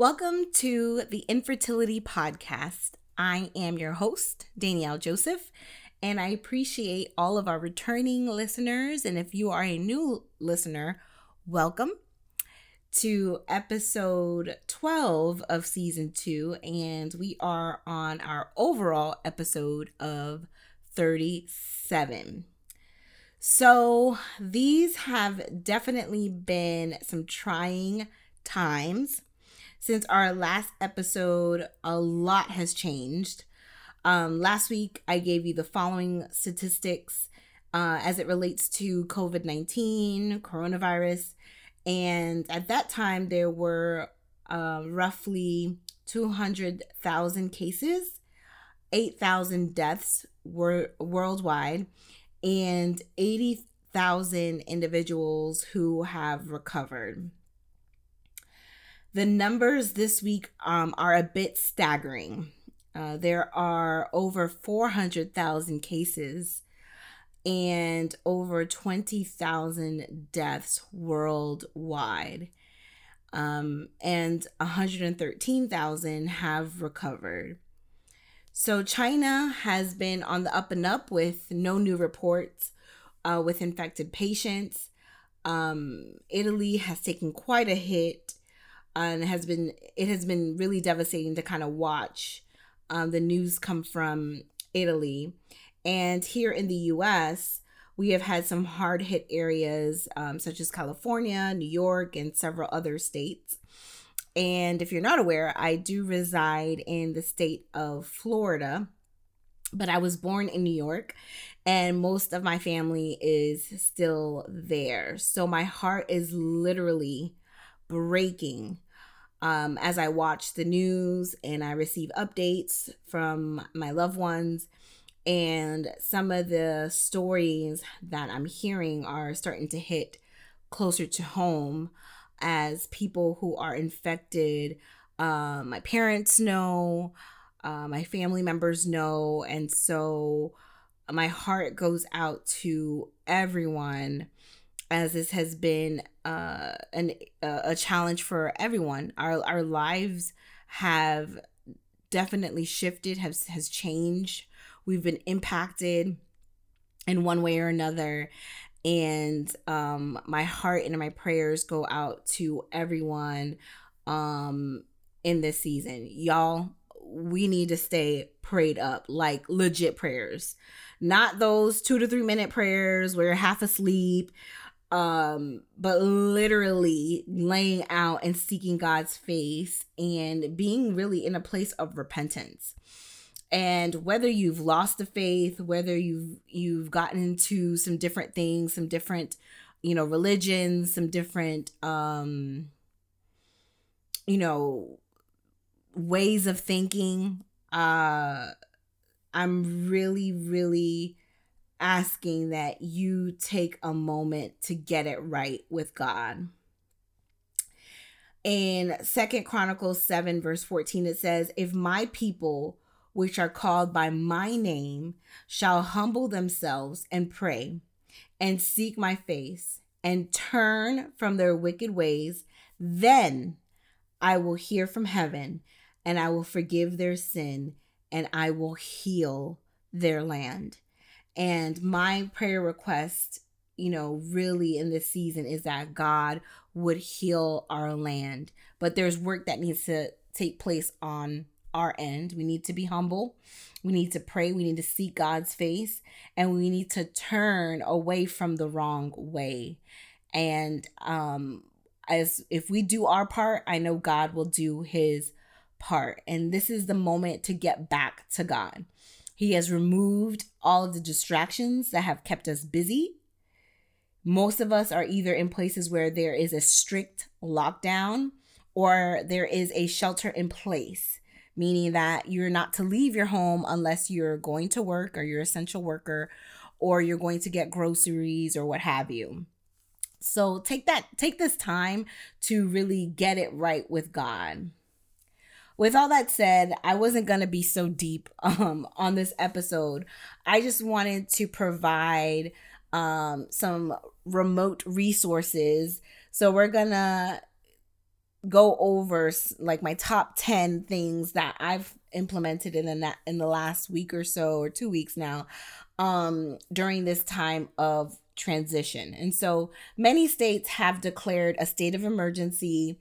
Welcome to the Infertility Podcast. I am your host, Danielle Joseph, and I appreciate all of our returning listeners. And if you are a new listener, welcome to episode 12 of season two. And we are on our overall episode of 37. So these have definitely been some trying times since our last episode, a lot has changed. Um, last week, I gave you the following statistics uh, as it relates to COVID 19, coronavirus. And at that time, there were uh, roughly 200,000 cases, 8,000 deaths were worldwide, and 80,000 individuals who have recovered. The numbers this week um, are a bit staggering. Uh, there are over 400,000 cases and over 20,000 deaths worldwide. Um, and 113,000 have recovered. So, China has been on the up and up with no new reports uh, with infected patients. Um, Italy has taken quite a hit and has been it has been really devastating to kind of watch um, the news come from Italy, and here in the U.S. we have had some hard hit areas um, such as California, New York, and several other states. And if you're not aware, I do reside in the state of Florida, but I was born in New York and most of my family is still there. So my heart is literally breaking um, as I watch the news and I receive updates from my loved ones. And some of the stories that I'm hearing are starting to hit closer to home as people who are infected, uh, my parents know, uh, my family members know. And so my heart goes out to everyone as this has been uh, an uh, a challenge for everyone. Our our lives have definitely shifted, has has changed. We've been impacted in one way or another, and um, my heart and my prayers go out to everyone um, in this season, y'all. We need to stay prayed up, like legit prayers, not those two to three minute prayers where you're half asleep um but literally laying out and seeking God's face and being really in a place of repentance. And whether you've lost the faith whether you've you've gotten into some different things some different you know religions some different um you know ways of thinking uh i'm really really asking that you take a moment to get it right with God. In Second Chronicles 7, verse 14, it says, If my people, which are called by my name, shall humble themselves and pray and seek my face and turn from their wicked ways, then I will hear from heaven and I will forgive their sin and I will heal their land. And my prayer request, you know, really in this season is that God would heal our land. But there's work that needs to take place on our end. We need to be humble. We need to pray. We need to seek God's face. And we need to turn away from the wrong way. And um as if we do our part, I know God will do his part. And this is the moment to get back to God. He has removed all of the distractions that have kept us busy. Most of us are either in places where there is a strict lockdown or there is a shelter in place. meaning that you're not to leave your home unless you're going to work or you're essential worker or you're going to get groceries or what have you. So take that take this time to really get it right with God. With all that said, I wasn't going to be so deep um on this episode. I just wanted to provide um some remote resources. So we're going to go over like my top 10 things that I've implemented in the in the last week or so or 2 weeks now um during this time of transition. And so many states have declared a state of emergency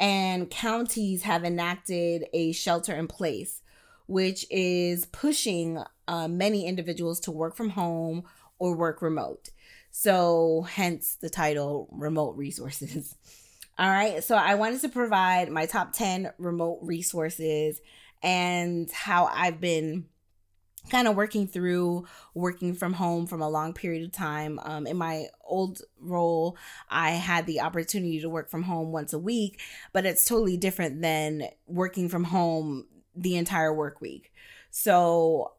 and counties have enacted a shelter in place, which is pushing uh, many individuals to work from home or work remote. So, hence the title Remote Resources. All right. So, I wanted to provide my top 10 remote resources and how I've been kind of working through working from home from a long period of time. Um, in my old role, I had the opportunity to work from home once a week, but it's totally different than working from home the entire work week. So,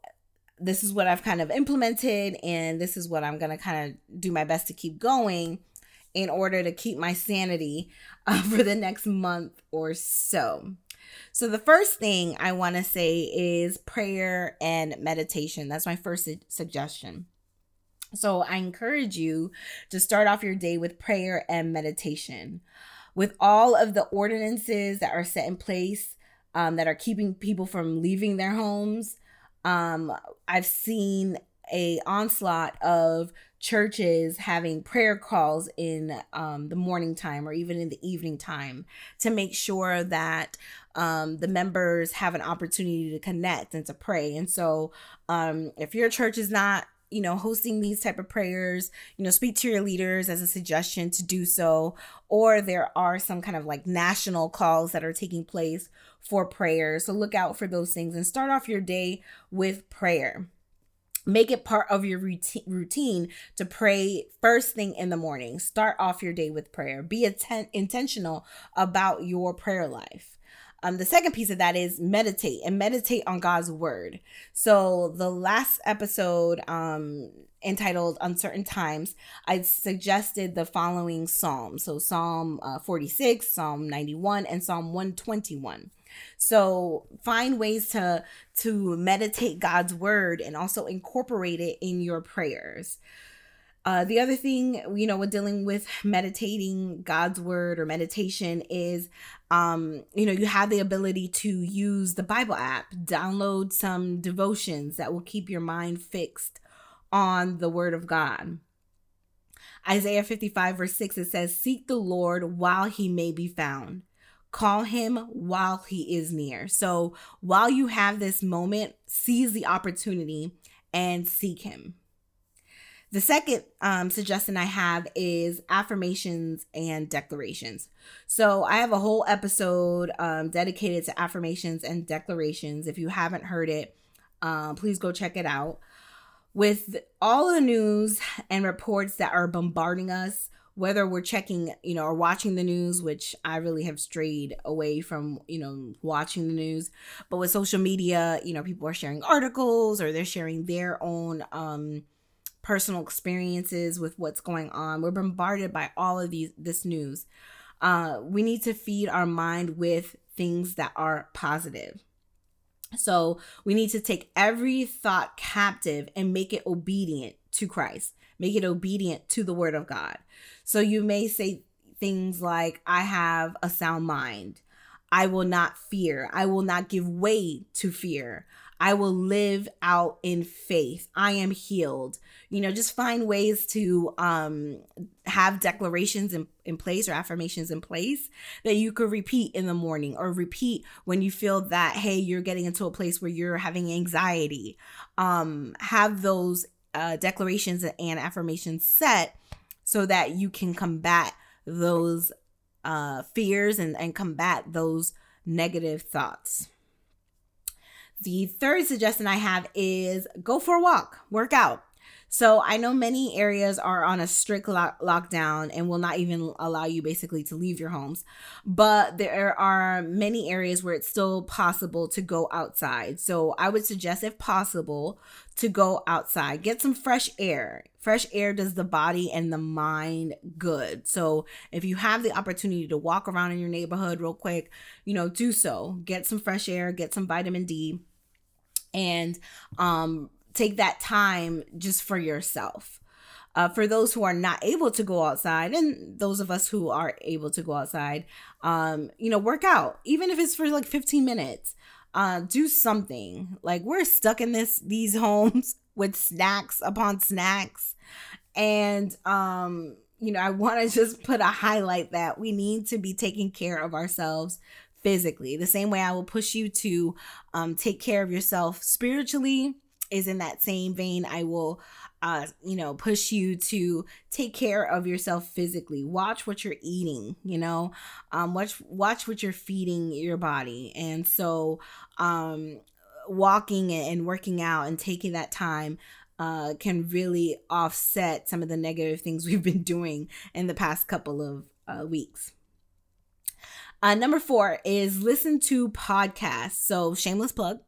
this is what I've kind of implemented, and this is what I'm going to kind of do my best to keep going in order to keep my sanity uh, for the next month or so. So, the first thing I want to say is prayer and meditation. That's my first su- suggestion. So, I encourage you to start off your day with prayer and meditation. With all of the ordinances that are set in place um, that are keeping people from leaving their homes, um, I've seen a onslaught of churches having prayer calls in um, the morning time or even in the evening time to make sure that um, the members have an opportunity to connect and to pray. And so, um, if your church is not you know hosting these type of prayers you know speak to your leaders as a suggestion to do so. Or there are some kind of like national calls that are taking place for prayer. So look out for those things and start off your day with prayer. Make it part of your routine to pray first thing in the morning. Start off your day with prayer. Be atten- intentional about your prayer life um, the second piece of that is meditate and meditate on God's word. So the last episode, um, entitled Uncertain Times, I suggested the following Psalms. So Psalm uh, 46, Psalm 91, and Psalm 121. So find ways to to meditate God's word and also incorporate it in your prayers. Uh, the other thing, you know, with dealing with meditating God's word or meditation is, um, you know, you have the ability to use the Bible app, download some devotions that will keep your mind fixed on the word of God. Isaiah 55, verse 6, it says, Seek the Lord while he may be found call him while he is near. So while you have this moment, seize the opportunity and seek him. The second um, suggestion I have is affirmations and declarations. So I have a whole episode um, dedicated to affirmations and declarations. If you haven't heard it, um, please go check it out. With all the news and reports that are bombarding us whether we're checking, you know, or watching the news, which I really have strayed away from, you know, watching the news. But with social media, you know, people are sharing articles or they're sharing their own um personal experiences with what's going on. We're bombarded by all of these this news. Uh, we need to feed our mind with things that are positive. So we need to take every thought captive and make it obedient to Christ make it obedient to the word of God. So you may say things like, I have a sound mind. I will not fear. I will not give way to fear. I will live out in faith. I am healed. You know, just find ways to um, have declarations in, in place or affirmations in place that you could repeat in the morning or repeat when you feel that, hey, you're getting into a place where you're having anxiety. Um, have those uh, declarations and affirmations set so that you can combat those uh, fears and, and combat those negative thoughts. The third suggestion I have is go for a walk, work out. So I know many areas are on a strict lock- lockdown and will not even allow you basically to leave your homes. But there are many areas where it's still possible to go outside. So I would suggest, if possible, to go outside, get some fresh air. Fresh air does the body and the mind good. So if you have the opportunity to walk around in your neighborhood real quick, you know, do so. Get some fresh air, get some vitamin D, and um take that time just for yourself. Uh, for those who are not able to go outside and those of us who are able to go outside um you know work out. Even if it's for like 15 minutes uh do something. Like we're stuck in this these homes with snacks upon snacks. And um you know i want to just put a highlight that we need to be taking care of ourselves physically the same way i will push you to um take care of yourself spiritually is in that same vein. I will uh, you know, push you to take care of yourself physically. Watch what you're eating, you know, um, watch watch what you're feeding your body, and so um, walking and working out and taking that time uh, can really offset some of the negative things we've been doing in the past couple of uh, weeks. Uh, number four is listen to podcasts. So shameless plug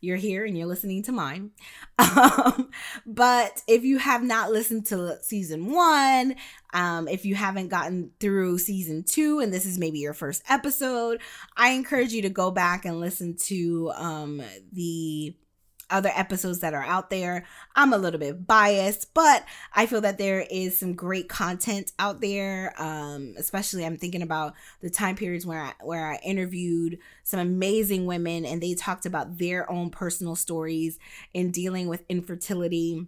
you're here and you're listening to mine. Um, but if you have not listened to season one, um, if you haven't gotten through season two and this is maybe your first episode, I encourage you to go back and listen to um, the other episodes that are out there. I'm a little bit biased, but I feel that there is some great content out there. Um, especially I'm thinking about the time periods where I, where I interviewed some amazing women and they talked about their own personal stories in dealing with infertility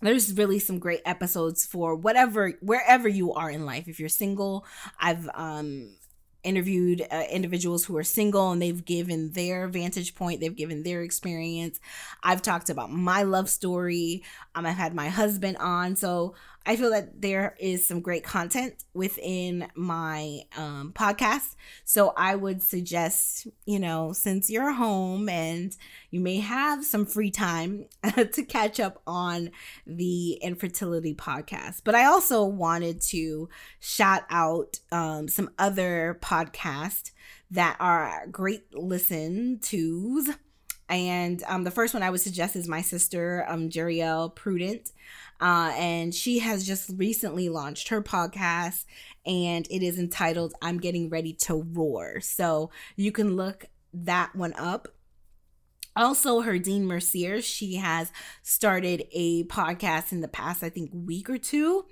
there's really some great episodes for whatever wherever you are in life if you're single i've um interviewed uh, individuals who are single and they've given their vantage point they've given their experience. I've talked about my love story. Um, i've had my husband on. So I feel that there is some great content within my um, podcast. So I would suggest, you know, since you're home and you may have some free time to catch up on the infertility podcast. But I also wanted to shout out um, some other podcasts that are great listen tos. And um, the first one I would suggest is my sister, um, Jeriel Prudent. Uh, and she has just recently launched her podcast and it is entitled I'm Getting Ready to Roar. So you can look that one up also her dean Mercier, she has started a podcast in the past, I think, week or two.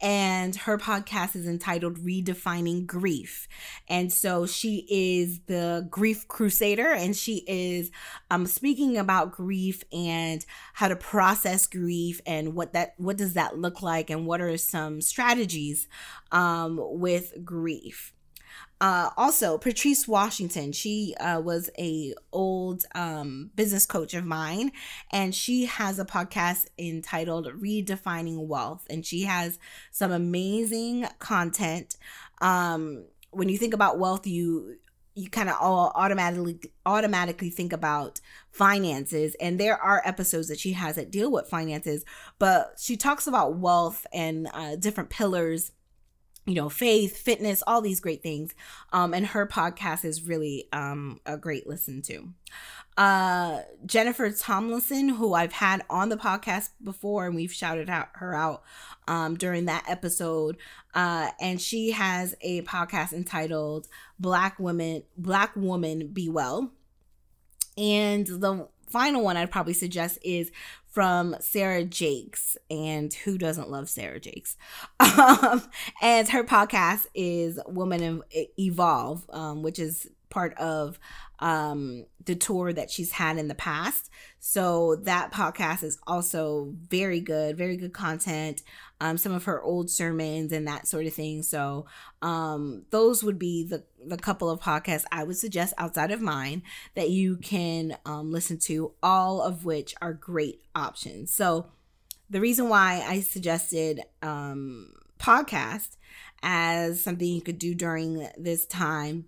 And her podcast is entitled Redefining Grief. And so she is the grief crusader and she is um, speaking about grief and how to process grief and what that what does that look like and what are some strategies um, with grief. Uh, also, Patrice Washington, she uh, was a old um, business coach of mine, and she has a podcast entitled "Redefining Wealth," and she has some amazing content. Um, when you think about wealth, you you kind of all automatically automatically think about finances and there are episodes that she has that deal with finances but she talks about wealth and uh, different pillars you know, faith, fitness, all these great things. Um, and her podcast is really um, a great listen to. Uh, Jennifer Tomlinson, who I've had on the podcast before, and we've shouted out her out um, during that episode. Uh, and she has a podcast entitled "Black Women, Black Woman Be Well." And the final one I'd probably suggest is from Sarah Jakes. And who doesn't love Sarah Jakes? Um, and her podcast is Woman Evolve, um, which is part of um, the tour that she's had in the past. So that podcast is also very good, very good content. Um, some of her old sermons and that sort of thing. So um, those would be the the couple of podcasts I would suggest outside of mine that you can um, listen to. All of which are great options. So the reason why I suggested um, podcast as something you could do during this time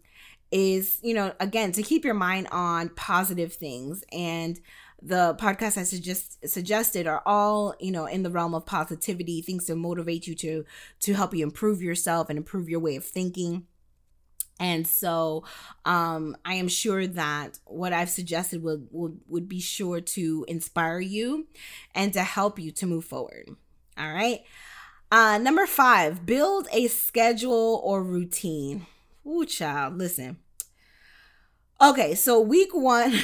is, you know, again, to keep your mind on positive things. And the podcasts I suggest suggested are all you know in the realm of positivity, things to motivate you to to help you improve yourself and improve your way of thinking. And so um, I am sure that what I've suggested would, would would be sure to inspire you and to help you to move forward. All right. Uh, number five, build a schedule or routine. Ooh, child, listen. Okay, so week one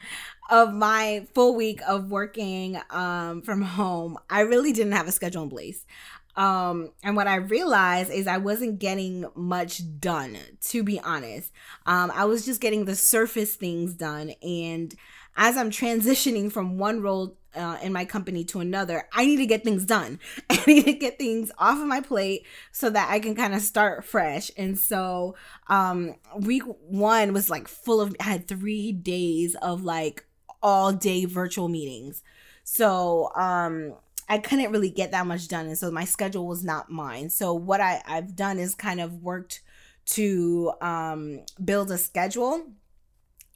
of my full week of working um, from home, I really didn't have a schedule in place. Um, and what I realized is I wasn't getting much done, to be honest. Um, I was just getting the surface things done. And as I'm transitioning from one role uh, in my company to another, I need to get things done. I need to get things off of my plate so that I can kind of start fresh. And so, um, week one was like full of, I had three days of like all day virtual meetings. So, um, I couldn't really get that much done. And so my schedule was not mine. So what I, I've done is kind of worked to um, build a schedule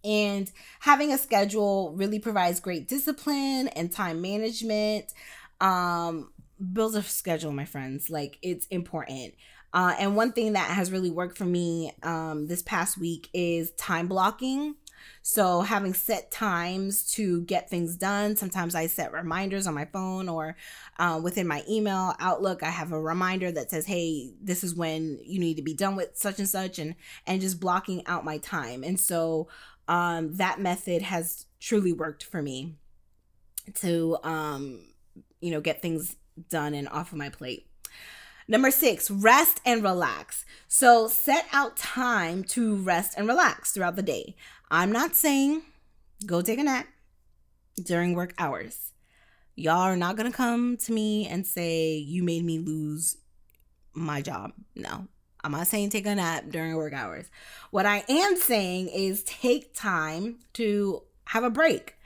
and having a schedule really provides great discipline and time management. Um, build a schedule, my friends. Like it's important. Uh, and one thing that has really worked for me um, this past week is time blocking. So having set times to get things done. Sometimes I set reminders on my phone or uh, within my email Outlook. I have a reminder that says, "Hey, this is when you need to be done with such and such," and and just blocking out my time. And so um, that method has truly worked for me to um, you know get things done and off of my plate. Number six rest and relax. So set out time to rest and relax throughout the day. I'm not saying go take a nap during work hours. Y'all are not gonna come to me and say you made me lose my job. No I'm not saying take a nap during work hours. What I am saying is take time to have a break.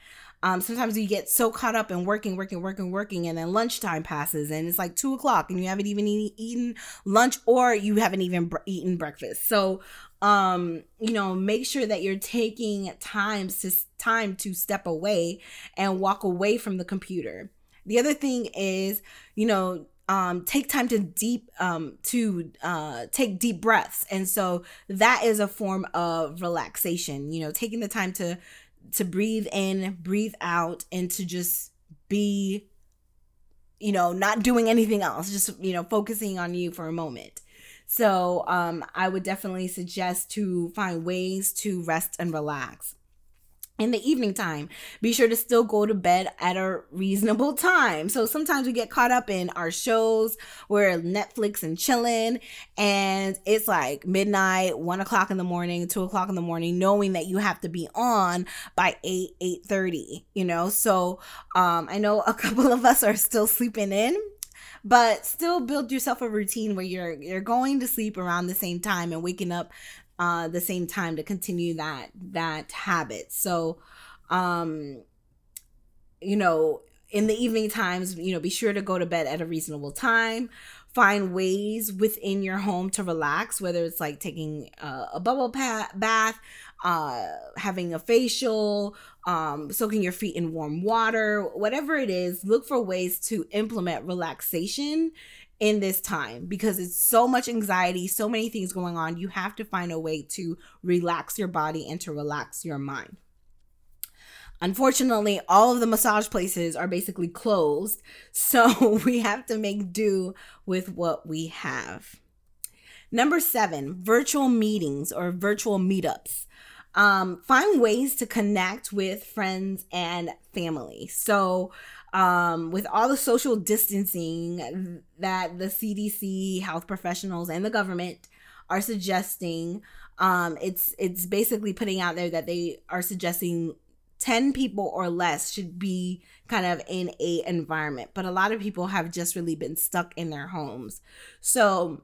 Um, sometimes you get so caught up in working, working, working, working, and then lunchtime passes, and it's like two o'clock, and you haven't even eaten lunch, or you haven't even eaten breakfast. So, um, you know, make sure that you're taking times to time to step away and walk away from the computer. The other thing is, you know, um, take time to deep um, to uh, take deep breaths. And so that is a form of relaxation you know taking the time to to breathe in breathe out and to just be you know not doing anything else just you know focusing on you for a moment. So um, i would definitely suggest to find ways to rest and relax in the evening time. Be sure to still go to bed at a reasonable time. So sometimes we get caught up in our shows, we're Netflix and chilling, and it's like midnight, one o'clock in the morning, two o'clock in the morning, knowing that you have to be on by eight, eight thirty. You know, so um, I know a couple of us are still sleeping in but still build yourself a routine where you're you're going to sleep around the same time and waking up uh, the same time to continue that that habit. So, um, you know, in the evening times, you know, be sure to go to bed at a reasonable time. Find ways within your home to relax, whether it's like taking a bubble bath, uh, having a facial, um, soaking your feet in warm water, whatever it is, look for ways to implement relaxation in this time because it's so much anxiety, so many things going on. You have to find a way to relax your body and to relax your mind. Unfortunately, all of the massage places are basically closed, so we have to make do with what we have. Number seven, virtual meetings or virtual meetups. Um, find ways to connect with friends and family. So, um, with all the social distancing that the CDC, health professionals, and the government are suggesting, um, it's it's basically putting out there that they are suggesting 10 people or less should be kind of in a environment. But a lot of people have just really been stuck in their homes. So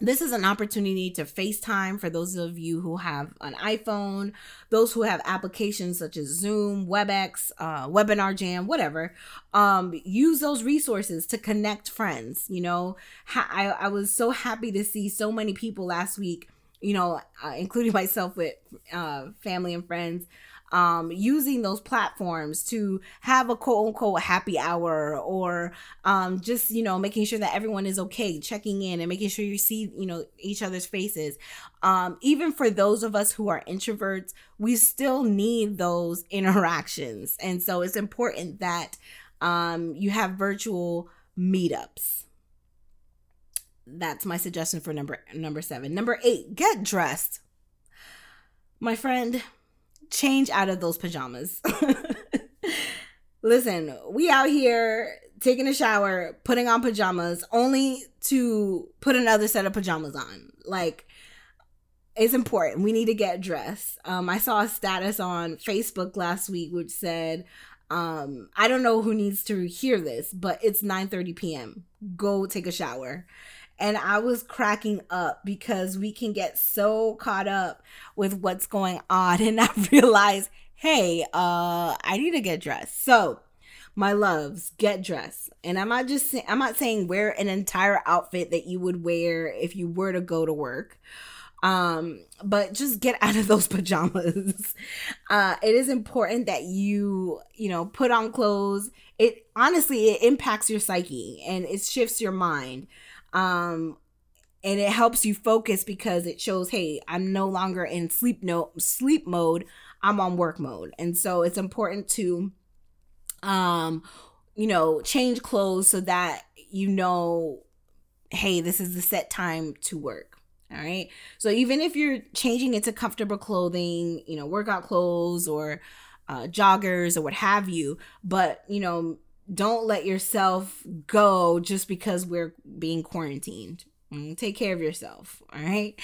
this is an opportunity to FaceTime for those of you who have an iPhone, those who have applications such as Zoom, WebEx, uh, Webinar Jam, whatever. Um, use those resources to connect friends. You know, I, I was so happy to see so many people last week, you know, uh, including myself with uh, family and friends um, using those platforms to have a quote unquote happy hour or um, just, you know, making sure that everyone is okay, checking in and making sure you see, you know, each other's faces. Um, even for those of us who are introverts, we still need those interactions. And so it's important that um, you have virtual meetups that's my suggestion for number number seven number eight get dressed my friend change out of those pajamas. Listen, we out here taking a shower, putting on pajamas, only to put another set of pajamas on. Like, it's important. We need to get dressed. Um, I saw a status on Facebook last week which said, um, I don't know who needs to hear this, but it's 9 30 p.m. Go take a shower and I was cracking up because we can get so caught up with what's going on and I realize, hey, uh, I need to get dressed. So, my loves, get dressed. And I'm not just I'm not saying wear an entire outfit that you would wear if you were to go to work. Um, but just get out of those pajamas. Uh, it is important that you, you know, put on clothes. It honestly it impacts your psyche and it shifts your mind um and it helps you focus because it shows hey i'm no longer in sleep no sleep mode i'm on work mode. And so it's important to um you know change clothes so that you know hey this is the set time to work. All right? So even if you're changing into comfortable clothing you know workout clothes or uh, joggers or what have you but you know don't let yourself go just because we're being quarantined. Mm, take care of yourself. All right.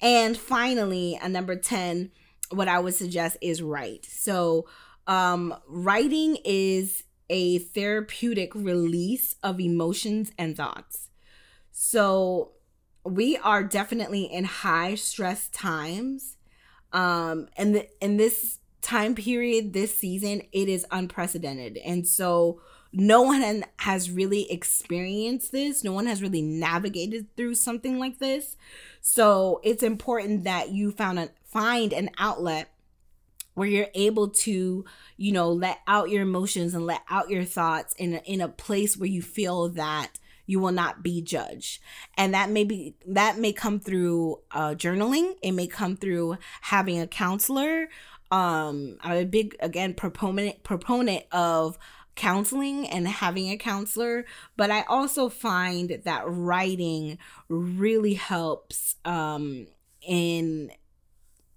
And finally, a number 10, what I would suggest is write. So, um, writing is a therapeutic release of emotions and thoughts. So, we are definitely in high stress times. Um, and the, in this time period, this season, it is unprecedented. And so, no one has really experienced this. No one has really navigated through something like this. So it's important that you found a find an outlet where you're able to, you know, let out your emotions and let out your thoughts in a, in a place where you feel that you will not be judged and that may be that may come through uh, journaling it may come through having a counselor um i'm a big again proponent proponent of counseling and having a counselor, but I also find that writing really helps um, in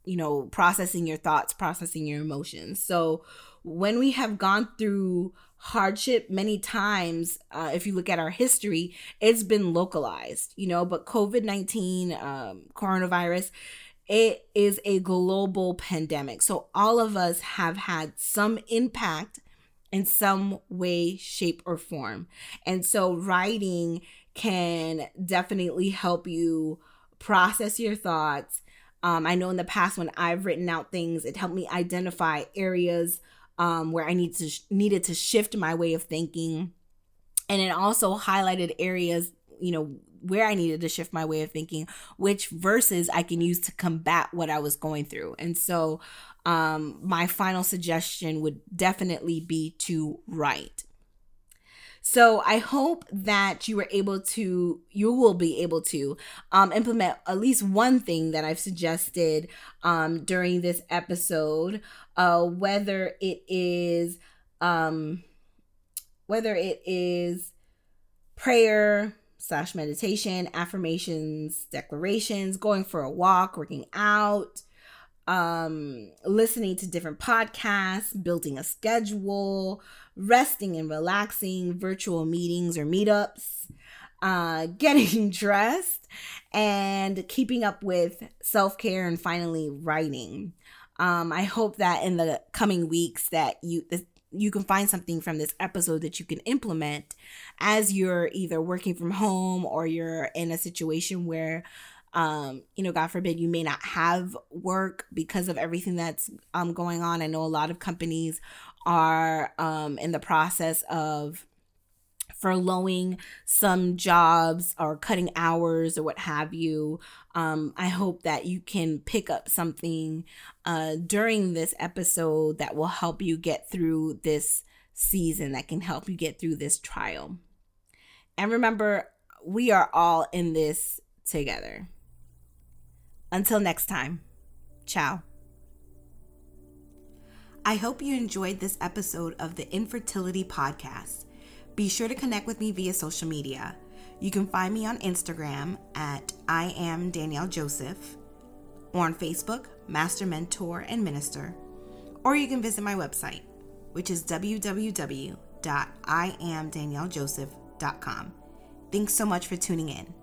you know processing your thoughts, processing your emotions. So when we have gone through hardship many times uh, if you look at our history it's been localized you know but covid-19 um, coronavirus it is a global pandemic so all of us have had some impact in some way, shape, or form. And so, writing can definitely help you process your thoughts. Um, I know in the past when I've written out things, it helped me identify areas um, where I need to needed to shift my way of thinking, and it also highlighted areas, you know, where I needed to shift my way of thinking, which verses I can use to combat what I was going through. And so um, my final suggestion would definitely be to write. So I hope that you were able to, you will be able to um, implement at least one thing that I've suggested um, during this episode, uh, whether it is, um, whether it is prayer slash meditation, affirmations, declarations, going for a walk, working out, um, listening to different podcasts, building a schedule, resting and relaxing, virtual meetings or meetups, uh, getting dressed, and keeping up with self care, and finally writing. Um, I hope that in the coming weeks that you you can find something from this episode that you can implement as you're either working from home or you're in a situation where um you know god forbid you may not have work because of everything that's um going on i know a lot of companies are um in the process of furloughing some jobs or cutting hours or what have you. Um, I hope that you can pick up something uh, during this episode that will help you get through this season, that can help you get through this trial. And remember, we are all in this together. Until next time, ciao. I hope you enjoyed this episode of the Infertility Podcast. Be sure to connect with me via social media. You can find me on Instagram at I am Danielle Joseph, or on Facebook, Master Mentor and Minister, or you can visit my website, which is www.iamdaniellejoseph.com. Thanks so much for tuning in.